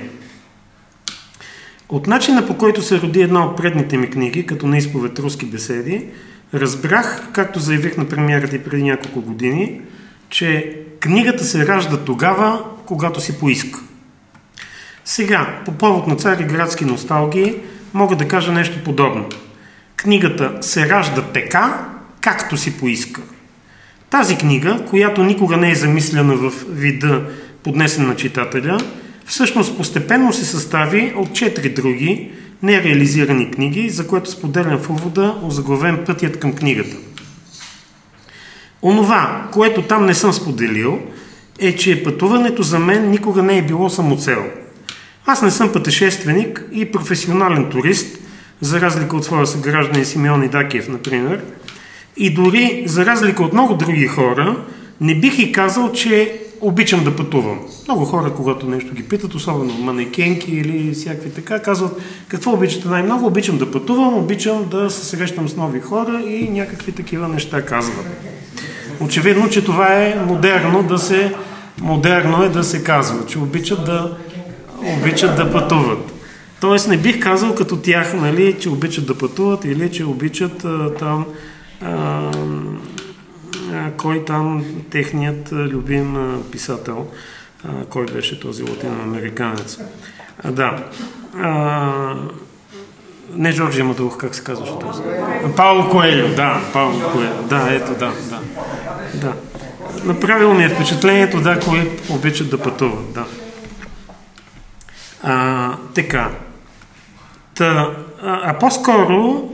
От начина по който се роди една от предните ми книги, като на изповед руски беседи, разбрах, както заявих на премиерата и преди няколко години, че книгата се ражда тогава, когато си поиска. Сега, по повод на цари градски носталгии, мога да кажа нещо подобно. Книгата се ражда така, както си поиска. Тази книга, която никога не е замислена в вида поднесен на читателя, всъщност постепенно се състави от четири други нереализирани книги, за което споделям в увода озаглавен пътят към книгата. Онова, което там не съм споделил, е, че пътуването за мен никога не е било самоцел. Аз не съм пътешественик и професионален турист, за разлика от своя съгражданин Симеон Идакиев, например – и дори, за разлика от много други хора, Не бих и казал, че обичам да пътувам. Много хора, когато нещо ги питат, особено манекенки или всякакви така, казват какво обичате най-много? Обичам да пътувам, обичам да се срещам с нови хора и някакви такива неща казват. Очевидно, че това е модерно да се, модерно е да се казва, че обичат да, обичат да пътуват. Тоест не бих казал като тях, нали, че обичат да пътуват или че обичат а, там кой там техният любим писател, кой беше този латиноамериканец. Да. А, не Жоржи Мадух, как се казваше този? Пауло Коелю, да, Пауло Коелю. Да, ето, да, да. да. Направило ми е впечатлението, да, кои обичат да пътуват, да. А, така. Та, а, а по-скоро,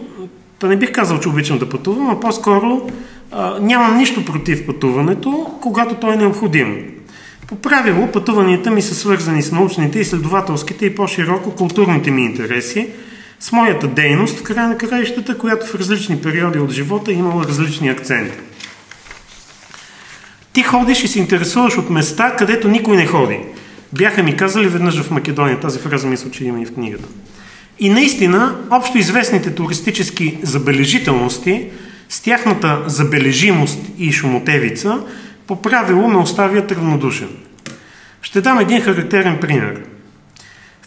та не бих казал, че обичам да пътувам, а по-скоро а, нямам нищо против пътуването, когато то е необходимо. По правило, пътуванията ми са свързани с научните, изследователските и по-широко културните ми интереси, с моята дейност в края на краищата, която в различни периоди от живота е имала различни акценти. Ти ходиш и се интересуваш от места, където никой не ходи. Бяха ми казали веднъж в Македония, тази фраза мисля, че има и в книгата. И наистина, общо известните туристически забележителности, с тяхната забележимост и шумотевица, по правило ме оставят равнодушен. Ще дам един характерен пример.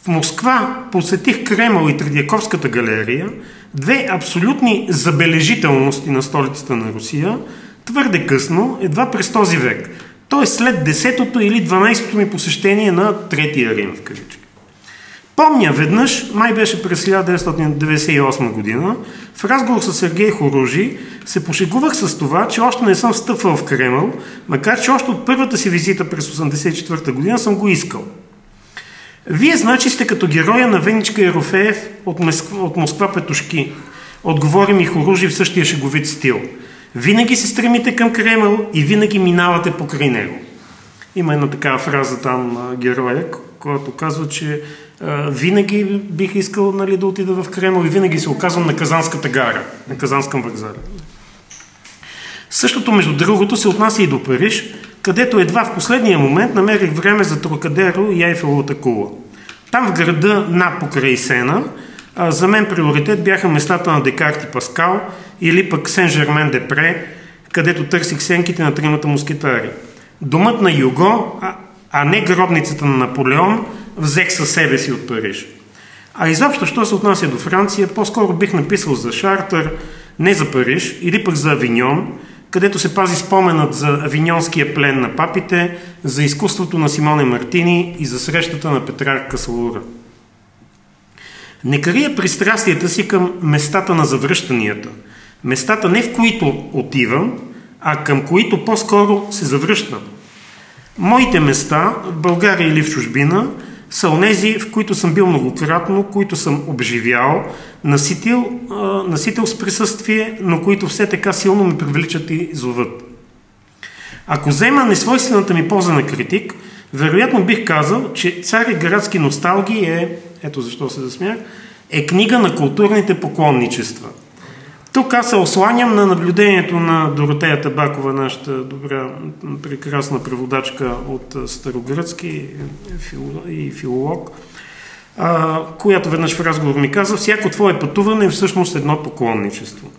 В Москва посетих Кремъл и Тредяковската галерия, две абсолютни забележителности на столицата на Русия, твърде късно, едва през този век, т.е. след 10-то или 12-то ми посещение на Третия Рим в кавички. Помня веднъж, май беше през 1998 година, в разговор с Сергей Хоружи се пошегувах с това, че още не съм встъпвал в Кремъл, макар че още от първата си визита през 1984 година съм го искал. Вие значи сте като героя на Веничка Ерофеев от Москва, от Москва Петушки. Отговори ми Хоружи в същия шеговит стил. Винаги се стремите към Кремъл и винаги минавате покрай него. Има една такава фраза там героя, който казва, че винаги бих искал нали, да отида в Кремъл и винаги се оказвам на Казанската гара, на Казанском вокзал. Същото, между другото, се отнася и до Париж, където едва в последния момент намерих време за Трокадеро и Айфеловата кула. Там в града на покрай Сена, за мен приоритет бяха местата на Декарт и Паскал или пък Сен-Жермен-де-Пре, където търсих сенките на тримата мускетари. Домът на Юго, а не гробницата на Наполеон – взех със себе си от Париж. А изобщо, що се отнася до Франция, по-скоро бих написал за Шартър, не за Париж, или пък за Авиньон, където се пази споменът за авиньонския плен на папите, за изкуството на Симоне Мартини и за срещата на Петрарка Салура. Не крия пристрастията си към местата на завръщанията. Местата не в които отивам, а към които по-скоро се завръщам. Моите места в България или в чужбина – са онези, в които съм бил многократно, които съм обживял, наситил, а, наситил с присъствие, но които все така силно ме привличат и зоват. Ако взема несвойствената ми поза на критик, вероятно бих казал, че Цари градски носталги е, ето защо се засмях, е книга на културните поклонничества – тук аз се осланям на наблюдението на Доротея Табакова, нашата добра, прекрасна преводачка от старогръцки и филолог, която веднъж в разговор ми каза, всяко твое пътуване е всъщност едно поклонничество.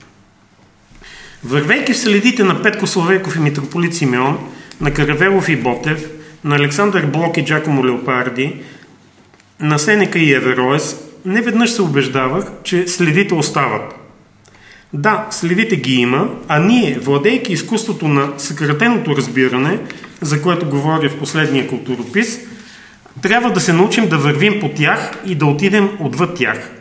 Вървейки в следите на Петко Славейков и митрополит Симеон, на Каравелов и Ботев, на Александър Блок и Джакомо Леопарди, на Сенека и Евероес, не веднъж се убеждавах, че следите остават – да, следите ги има, а ние, владейки изкуството на съкратеното разбиране, за което говоря в последния културопис, трябва да се научим да вървим по тях и да отидем отвъд тях.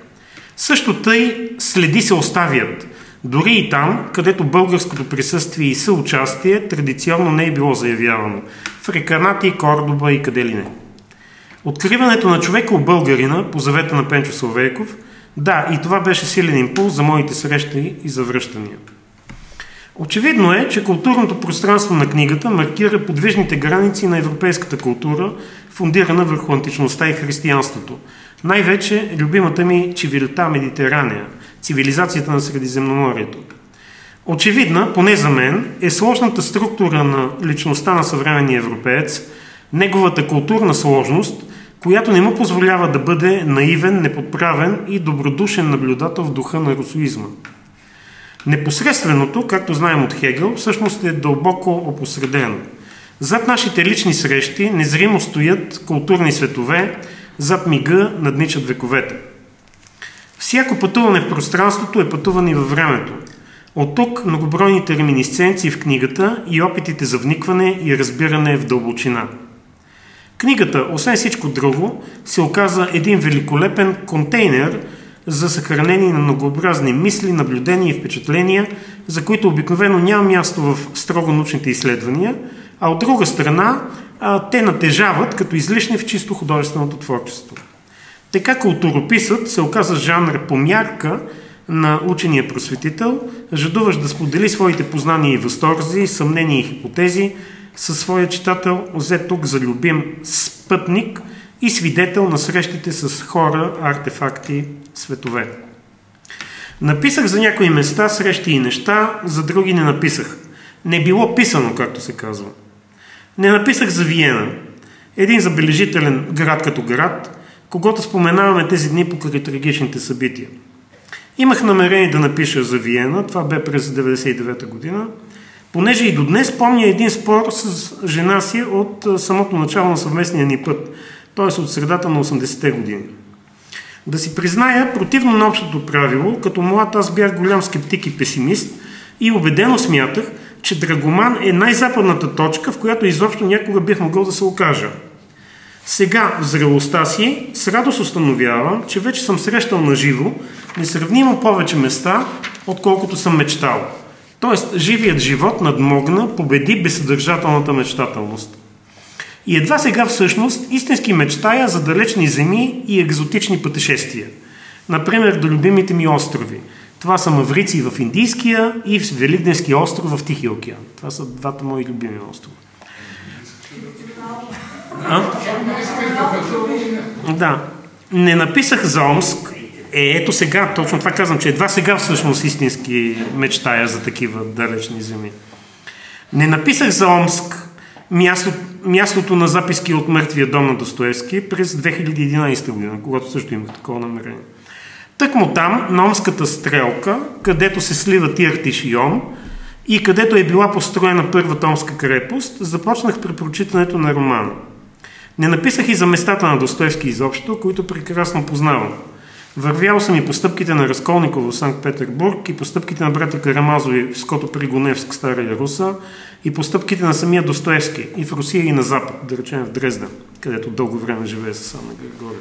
Също тъй следи се оставят, дори и там, където българското присъствие и съучастие традиционно не е било заявявано. В Реканати, Кордоба и къде ли не. Откриването на човека у българина, по завета на Пенчо Славейков – да, и това беше силен импулс за моите срещи и завръщания. Очевидно е, че културното пространство на книгата маркира подвижните граници на европейската култура, фундирана върху античността и християнството. Най-вече любимата ми чивилита Медитерания, цивилизацията на Средиземноморието. Очевидна, поне за мен, е сложната структура на личността на съвременния европеец, неговата културна сложност, която не му позволява да бъде наивен, неподправен и добродушен наблюдател в духа на русоизма. Непосредственото, както знаем от Хегел, всъщност е дълбоко опосредено. Зад нашите лични срещи незримо стоят културни светове, зад мига надничат вековете. Всяко пътуване в пространството е пътуване във времето. От тук многобройните реминисценции в книгата и опитите за вникване и разбиране в дълбочина. Книгата, освен всичко друго, се оказа един великолепен контейнер за съхранение на многообразни мисли, наблюдения и впечатления, за които обикновено няма място в строго научните изследвания, а от друга страна те натежават като излишни в чисто художественото творчество. Така културописът се оказа жанр по мярка на учения просветител, жадуващ да сподели своите познания и възторзи, съмнения и хипотези със своя читател, взе тук за любим спътник и свидетел на срещите с хора, артефакти, светове. Написах за някои места, срещи и неща, за други не написах. Не било писано, както се казва. Не написах за Виена, един забележителен град като град, когато споменаваме тези дни покрай трагичните събития. Имах намерение да напиша за Виена, това бе през 1999 година, понеже и до днес помня един спор с жена си от самото начало на съвместния ни път, т.е. от средата на 80-те години. Да си призная, противно на общото правило, като млад аз бях голям скептик и песимист и убедено смятах, че Драгоман е най-западната точка, в която изобщо някога бих могъл да се окажа – сега, в зрелостта си, с радост установявам, че вече съм срещал на живо несравнимо повече места, отколкото съм мечтал. Тоест, живият живот надмогна, победи безсъдържателната мечтателност. И едва сега всъщност истински мечтая за далечни земи и екзотични пътешествия. Например, до любимите ми острови. Това са Маврици в Индийския и в Великденския остров в Тихия океан. Това са двата мои любими острова. А? Да. Не написах за Омск. Е, ето сега, точно това казвам, че едва сега всъщност истински мечтая за такива далечни земи. Не написах за Омск място, мястото на записки от мъртвия дом на Достоевски през 2011 година, когато също имах такова намерение. Тък му там, на Омската стрелка, където се сливат Иртиш и Ом, и където е била построена първата Омска крепост, започнах при прочитането на романа – не написах и за местата на Достоевски изобщо, които прекрасно познавам. Вървял съм и постъпките на Разколников в Санкт-Петербург, и постъпките на брата Карамазови в Ското Пригоневск, Стара Руса, и постъпките на самия Достоевски и в Русия и на Запад, да речем в Дрезден, където дълго време живее с Анна Григория.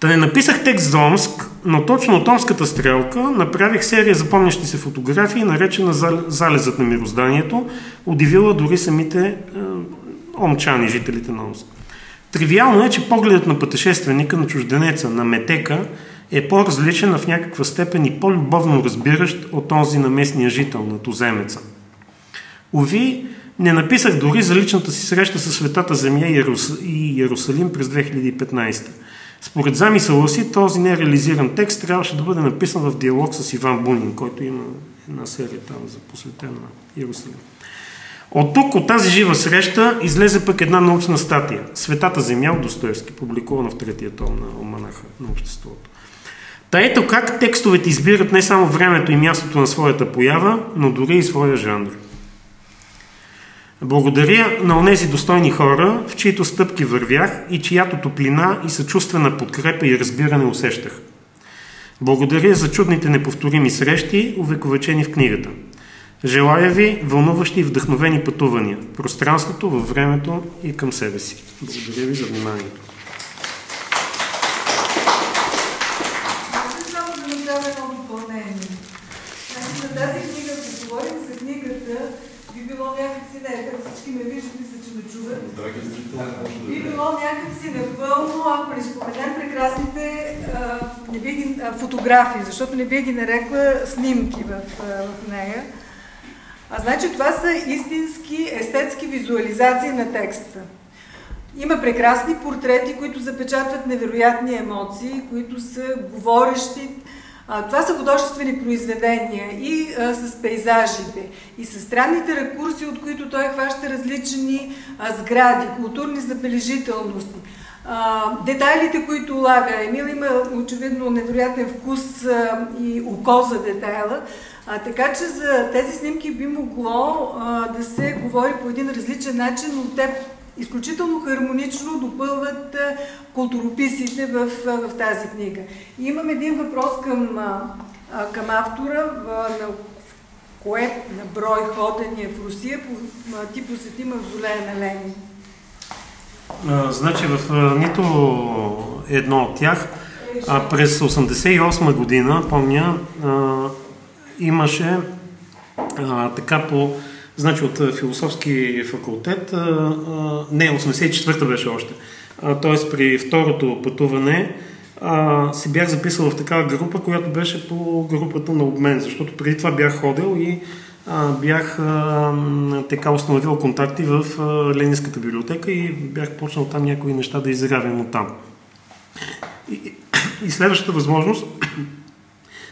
Та не написах текст за Омск, но точно от Омската стрелка направих серия запомнящи се фотографии, наречена Залезът на мирозданието, удивила дори самите е, омчани, жителите на Омск. Тривиално е, че погледът на пътешественика, на чужденеца, на метека е по-различен, в някаква степен и по-любовно разбиращ от този на местния жител, на туземеца. Ови, не написах дори за личната си среща с Светата Земя и Иерусалим през 2015. Според замисъла си, този нереализиран текст трябваше да бъде написан в диалог с Иван Бунин, който има една серия там за посветена на Иерусалим. От тук, от тази жива среща, излезе пък една научна статия Светата земя от Достоевски, публикувана в третия том на Оманаха на обществото. Та ето как текстовете избират не само времето и мястото на своята поява, но дори и своя жанр. Благодаря на онези достойни хора, в чието стъпки вървях и чиято топлина и съчувствена подкрепа и разбиране усещах. Благодаря за чудните неповторими срещи, увековечени в книгата – Желая ви вълнуващи и вдъхновени пътувания в пространството, във времето и към себе си. Благодаря ви за вниманието. Да. Значи тази книга, ако говорим за книгата, би било някакси, не, всички ме виждат, мисля, че ме чуват. Би било някакси напълно, ако прекрасните фотографии, защото не би ги нарекла снимки в, в нея. А значи това са истински естетски визуализации на текста. Има прекрасни портрети, които запечатват невероятни емоции, които са говорещи, това са художествени произведения и а, с пейзажите, и с странните ракурси, от които той хваща различни а, сгради, културни забележителности. А, детайлите, които лага. Емил има очевидно невероятен вкус и око за детайла. А, така че за тези снимки би могло а, да се говори по един различен начин, но те изключително хармонично допълват а, културописите в, а, в тази книга. И имам един въпрос към, а, към автора, а, на кое на брой ходения в Русия по, а, ти посети мавзолея на Ленин. Значи в а, нито едно от тях а, през 88 година, помня, а, имаше а, така по значи от философски факултет, а, а, не, 84-та беше още, т.е. при второто пътуване а, се бях записал в такава група, която беше по групата на обмен, защото преди това бях ходил и а, бях а, така установил контакти в а, Ленинската библиотека и бях почнал там някои неща да изравям от там. И, и следващата възможност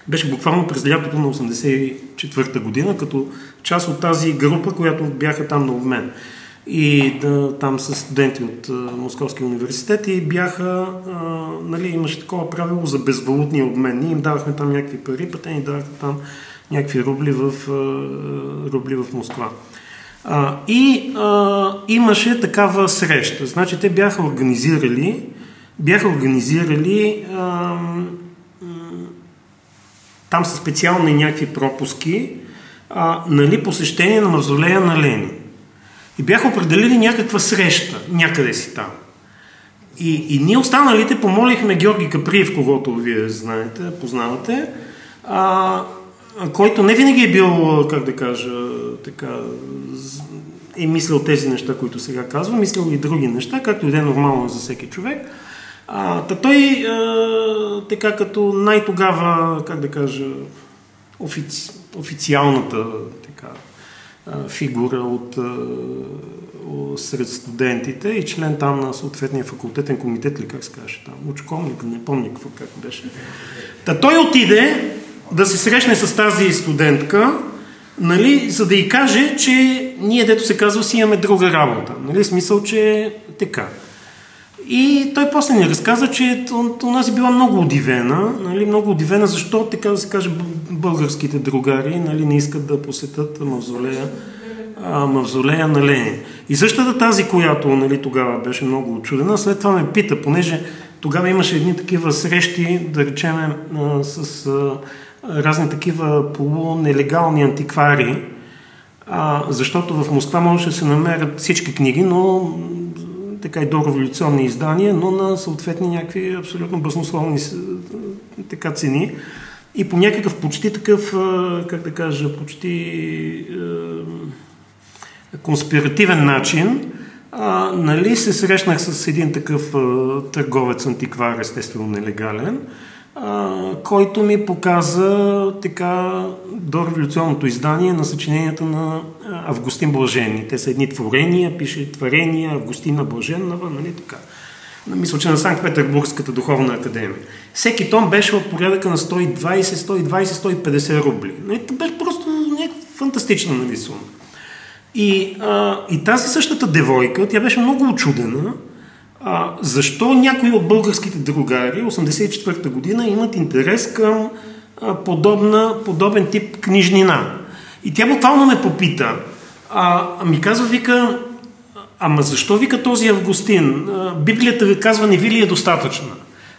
беше буквално през лятото на 84-та година, като част от тази група, която бяха там на обмен. И да, там с студенти от а, Московския университет и бяха, а, нали, имаше такова правило за безвалутни обмен. Ние им давахме там някакви пари, пък те ни даваха там някакви рубли в, а, рубли в Москва. А, и а, имаше такава среща. Значи те бяха организирали, бяха организирали а, там са специални някакви пропуски, а, нали, посещение на мавзолея на Лени. И бяха определили някаква среща, някъде си там. И, и ние останалите помолихме Георги Каприев, когато вие знаете, познавате, а, който не винаги е бил, как да кажа, така, е мислил тези неща, които сега казвам, мислил и други неща, както и да е нормално за всеки човек. А, та той а, така като най-тогава, как да кажа, офици, официалната така, а, фигура от, а, сред студентите и член там на съответния факултетен комитет ли как се каже там, учкомник, не помня какво как беше. Та той отиде да се срещне с тази студентка, нали, за да й каже, че ние, дето се казва, си имаме друга работа. Нали, смисъл, че така. И той после ни разказа, че е била много удивена, нали, много удивена, защо, така да се каже, българските другари нали, не искат да посетят мавзолея, а, мавзолея на Ленин. И същата тази, която нали, тогава беше много очудена, след това ме пита, понеже тогава имаше едни такива срещи, да речем, с а, разни такива полунелегални антиквари, а, защото в Москва може да се намерят всички книги, но така и дореволюционни издания, но на съответни някакви абсолютно баснословни така цени. И по някакъв почти такъв, как да кажа, почти е, конспиративен начин, а, нали, се срещнах с един такъв а, търговец антиквар, естествено нелегален, който ми показа така до революционното издание на съчиненията на Августин Блажени. Те са едни творения, пише творения Августина Блаженова, нали така. Мисля, че на Санкт-Петербургската духовна академия. Всеки том беше от порядъка на 120, 120, 150 рубли. Нали, беше просто някаква фантастична нали, сума. И, а, и тази същата девойка, тя беше много очудена, а, защо някои от българските другари 84-та година имат интерес към а, подобна, подобен тип книжнина. И тя буквално ме попита, а, ми казва, вика, ама защо вика този Августин? А, Библията ви казва, не ви ли е достатъчна?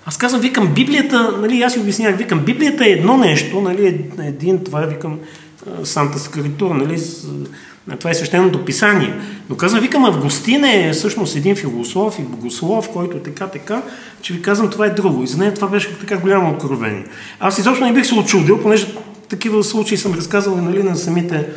Аз казвам, викам, Библията, нали, аз си обяснявам, викам, Библията е едно нещо, нали, един, това е, викам, Санта Скаритура, нали, това е свещеното писание. Но казвам, викам, Августин е всъщност един философ и богослов, който така, така, че ви казвам, това е друго. И за нея това беше така голямо откровение. Аз изобщо не бих се очудил, понеже такива случаи съм разказал нали, на самите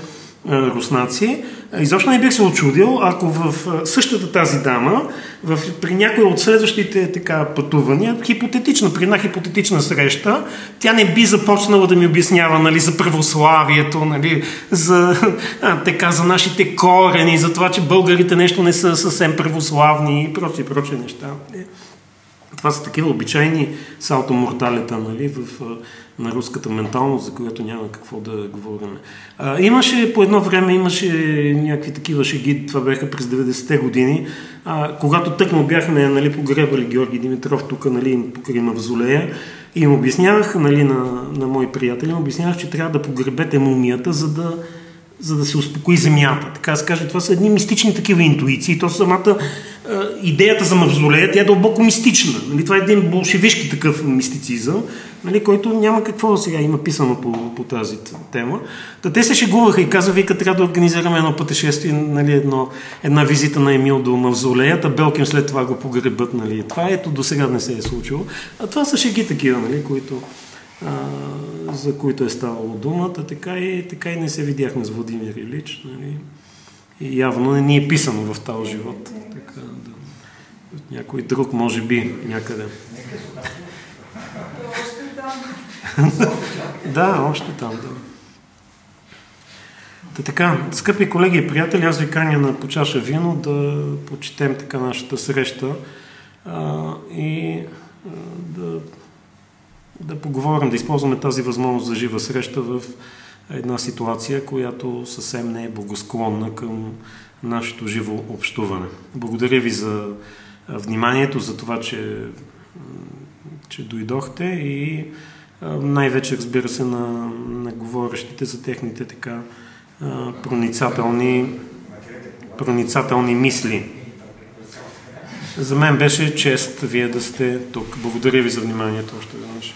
руснаци. Изобщо не бих се очудил, ако в същата тази дама, в, при някои от следващите така пътувания, хипотетично, при една хипотетична среща, тя не би започнала да ми обяснява нали, за православието, нали, за, а, така, за нашите корени, за това, че българите нещо не са съвсем православни и прочие, прочие неща. Това са такива обичайни салто морталета нали, в, на руската менталност, за която няма какво да говорим. А, имаше по едно време, имаше някакви такива шеги, това бяха през 90-те години, а, когато тъкмо бяхме нали, погребали Георги Димитров тук нали, покрай Мавзолея и им обяснявах нали, на, на мои приятели, им обяснявах, че трябва да погребете мумията, за да за да се успокои земята. Така се каже, това са едни мистични такива интуиции. То самата е, идеята за мавзолея, тя е дълбоко мистична. Нали? Това е един болшевишки такъв мистицизъм, нали? който няма какво сега има писано по, по тази тема. Та те се шегуваха и каза, вика, трябва да организираме едно пътешествие, нали, едно, една визита на Емил до мавзолея, та Белким след това го погребат. Нали? Това ето до сега не се е случило. А това са шеги такива, нали, които за които е ставало думата, така и, така и не се видяхме с Владимир Илич. Нали? И явно не ни е писано в този живот. Така, да. Някой друг, може би, някъде. да, още там, да. Та така, скъпи колеги и приятели, аз ви каня на почаша вино да почетем така нашата среща а, и а, да да поговорим, да използваме тази възможност за жива среща в една ситуация, която съвсем не е благосклонна към нашето живо общуване. Благодаря ви за вниманието, за това, че, че дойдохте и най-вече, разбира се, на, на говорещите за техните така проницателни, проницателни мисли. За мен беше чест вие да сте тук. Благодаря ви за вниманието още веднъж.